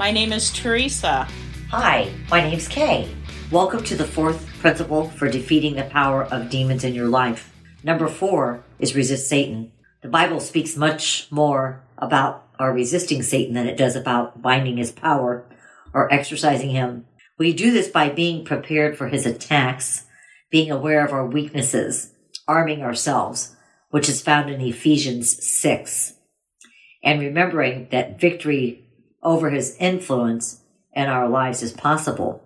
My name is Teresa. Hi, my name's Kay. Welcome to the fourth principle for defeating the power of demons in your life. Number four is resist Satan. The Bible speaks much more about our resisting Satan than it does about binding his power or exorcising him. We do this by being prepared for his attacks, being aware of our weaknesses, arming ourselves, which is found in Ephesians 6, and remembering that victory over his influence in our lives as possible.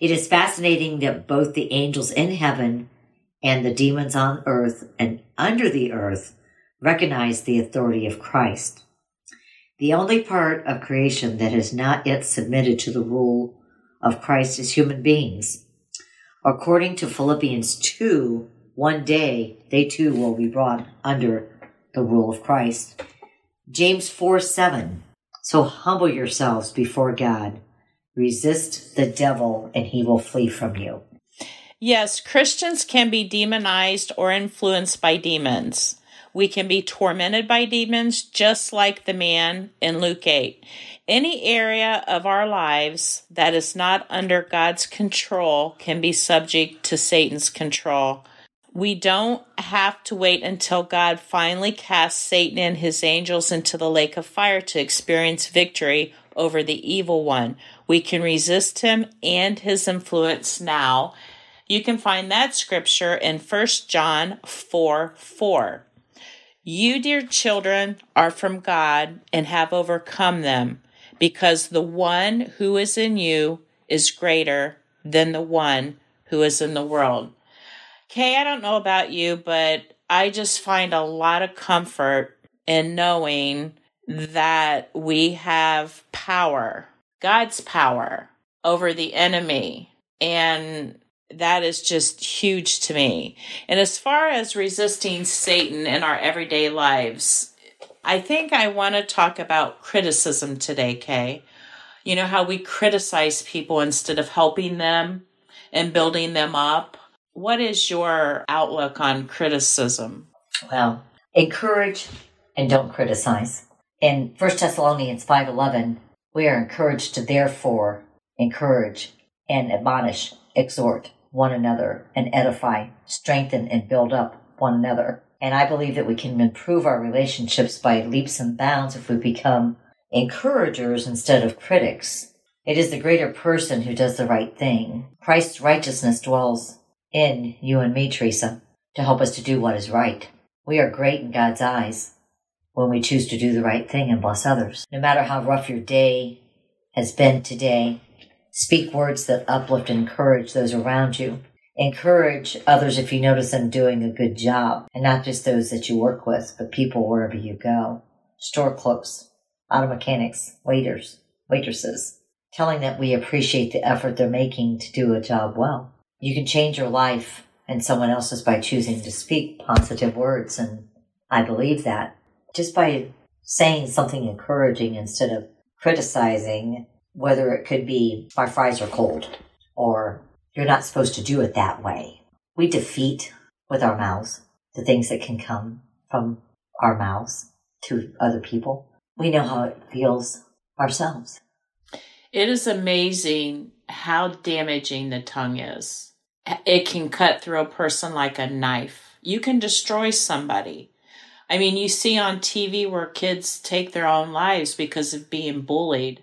It is fascinating that both the angels in heaven and the demons on earth and under the earth recognize the authority of Christ. The only part of creation that has not yet submitted to the rule of Christ is human beings. According to Philippians 2, one day they too will be brought under the rule of Christ. James 4 7. So humble yourselves before God. Resist the devil and he will flee from you. Yes, Christians can be demonized or influenced by demons. We can be tormented by demons just like the man in Luke 8. Any area of our lives that is not under God's control can be subject to Satan's control. We don't have to wait until God finally casts Satan and his angels into the lake of fire to experience victory over the evil one. We can resist him and his influence now. You can find that scripture in 1 John 4 4. You, dear children, are from God and have overcome them, because the one who is in you is greater than the one who is in the world. Kay, I don't know about you, but I just find a lot of comfort in knowing that we have power, God's power over the enemy. And that is just huge to me. And as far as resisting Satan in our everyday lives, I think I want to talk about criticism today, Kay. You know how we criticize people instead of helping them and building them up? What is your outlook on criticism? Well, encourage and don't criticize. In 1 Thessalonians 5:11, we are encouraged to therefore encourage and admonish, exhort one another and edify, strengthen and build up one another. And I believe that we can improve our relationships by leaps and bounds if we become encouragers instead of critics. It is the greater person who does the right thing. Christ's righteousness dwells in you and me, Teresa, to help us to do what is right. We are great in God's eyes when we choose to do the right thing and bless others. No matter how rough your day has been today, speak words that uplift and encourage those around you. Encourage others if you notice them doing a good job, and not just those that you work with, but people wherever you go. Store clerks, auto mechanics, waiters, waitresses, telling that we appreciate the effort they're making to do a job well. You can change your life and someone else's by choosing to speak positive words. And I believe that just by saying something encouraging instead of criticizing, whether it could be my fries are cold or you're not supposed to do it that way. We defeat with our mouths the things that can come from our mouths to other people. We know how it feels ourselves. It is amazing how damaging the tongue is. It can cut through a person like a knife. You can destroy somebody. I mean, you see on TV where kids take their own lives because of being bullied.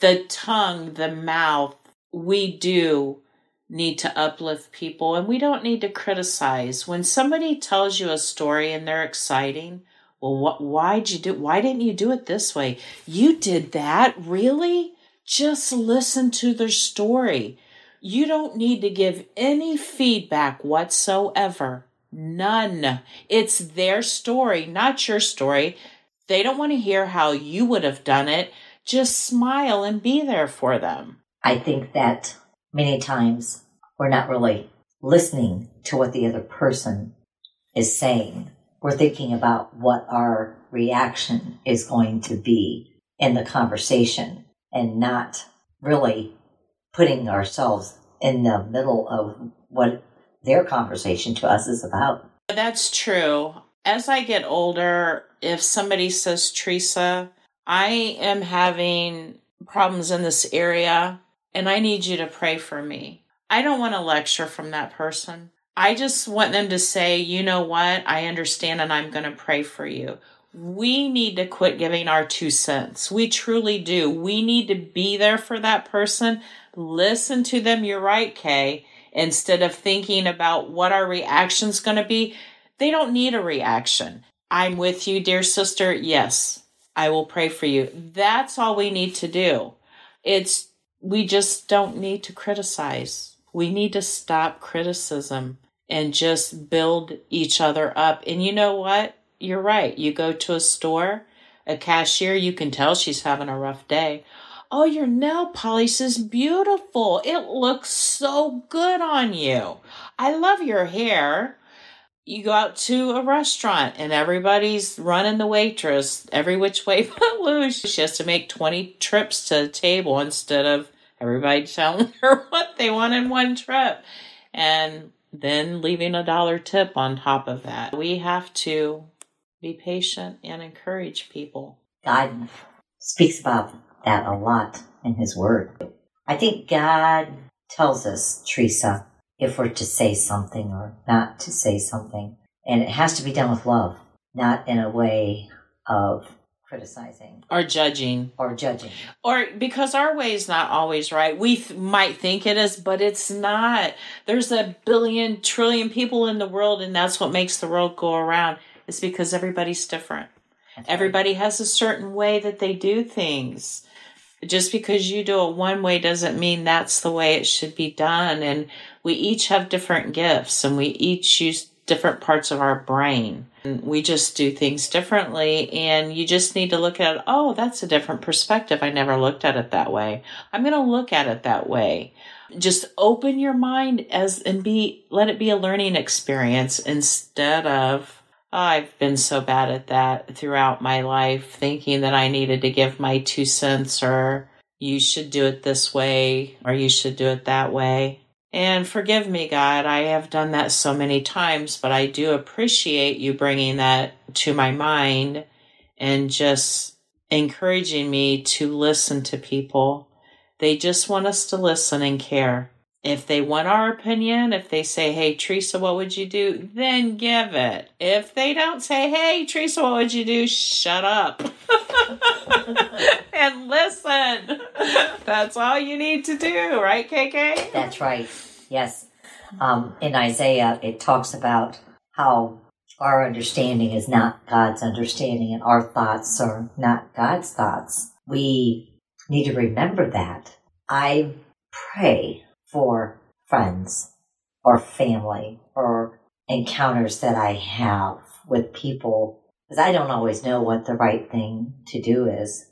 The tongue, the mouth, we do need to uplift people and we don't need to criticize. When somebody tells you a story and they're exciting, well, what, why'd you do, why didn't you do it this way? You did that? Really? Just listen to their story. You don't need to give any feedback whatsoever. None. It's their story, not your story. They don't want to hear how you would have done it. Just smile and be there for them. I think that many times we're not really listening to what the other person is saying. We're thinking about what our reaction is going to be in the conversation and not really putting ourselves in the middle of what their conversation to us is about. That's true. As I get older, if somebody says, Teresa, I am having problems in this area and I need you to pray for me. I don't want a lecture from that person. I just want them to say, you know what? I understand and I'm going to pray for you. We need to quit giving our two cents. We truly do. We need to be there for that person. Listen to them. You're right, Kay. Instead of thinking about what our reaction's going to be, they don't need a reaction. I'm with you, dear sister. Yes, I will pray for you. That's all we need to do. It's, we just don't need to criticize. We need to stop criticism and just build each other up. And you know what? You're right. You go to a store, a cashier, you can tell she's having a rough day. Oh, your nail polish is beautiful. It looks so good on you. I love your hair. You go out to a restaurant and everybody's running the waitress every which way but loose. She has to make 20 trips to the table instead of everybody telling her what they want in one trip. And then leaving a dollar tip on top of that. We have to be patient and encourage people. God speaks about that a lot in His Word. I think God tells us, Teresa, if we're to say something or not to say something. And it has to be done with love, not in a way of criticizing or judging or judging or because our way is not always right we th- might think it is but it's not there's a billion trillion people in the world and that's what makes the world go around it's because everybody's different that's everybody right. has a certain way that they do things just because you do it one way doesn't mean that's the way it should be done and we each have different gifts and we each use different parts of our brain. And We just do things differently, and you just need to look at, oh, that's a different perspective. I never looked at it that way. I'm going to look at it that way. Just open your mind as and be let it be a learning experience instead of I've been so bad at that throughout my life, thinking that I needed to give my two cents or you should do it this way or you should do it that way. And forgive me, God, I have done that so many times, but I do appreciate you bringing that to my mind and just encouraging me to listen to people. They just want us to listen and care. If they want our opinion, if they say, Hey, Teresa, what would you do? Then give it. If they don't say, Hey, Teresa, what would you do? Shut up and listen. That's all you need to do, right, KK? That's right. Yes. Um, in Isaiah, it talks about how our understanding is not God's understanding and our thoughts are not God's thoughts. We need to remember that. I pray for friends or family or encounters that I have with people because I don't always know what the right thing to do is,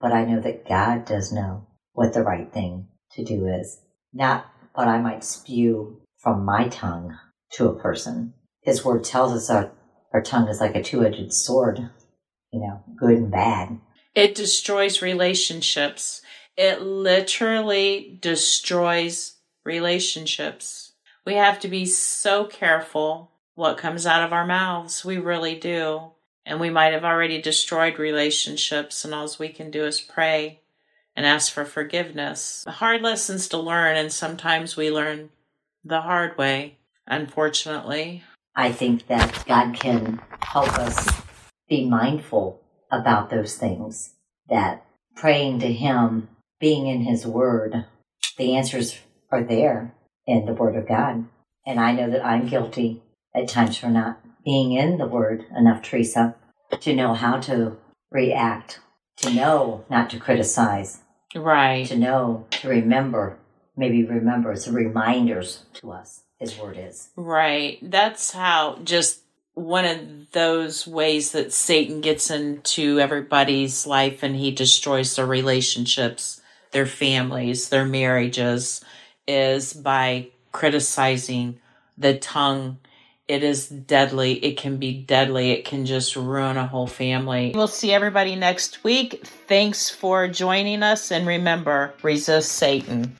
but I know that God does know what the right thing to do is. Not what I might spew from my tongue to a person. His word tells us our, our tongue is like a two edged sword, you know, good and bad. It destroys relationships. It literally destroys relationships. We have to be so careful what comes out of our mouths. We really do. And we might have already destroyed relationships, and all we can do is pray and ask for forgiveness. Hard lessons to learn, and sometimes we learn the hard way, unfortunately. I think that God can help us be mindful about those things, that praying to Him, being in His Word, the answers are there in the Word of God. And I know that I'm guilty at times for not being in the Word enough, Teresa, to know how to react, to know not to criticize, Right. To know, to remember, maybe remember as reminders to us, his word is. Right. That's how just one of those ways that Satan gets into everybody's life and he destroys their relationships, their families, their marriages, is by criticizing the tongue it is deadly. It can be deadly. It can just ruin a whole family. We'll see everybody next week. Thanks for joining us. And remember, resist Satan.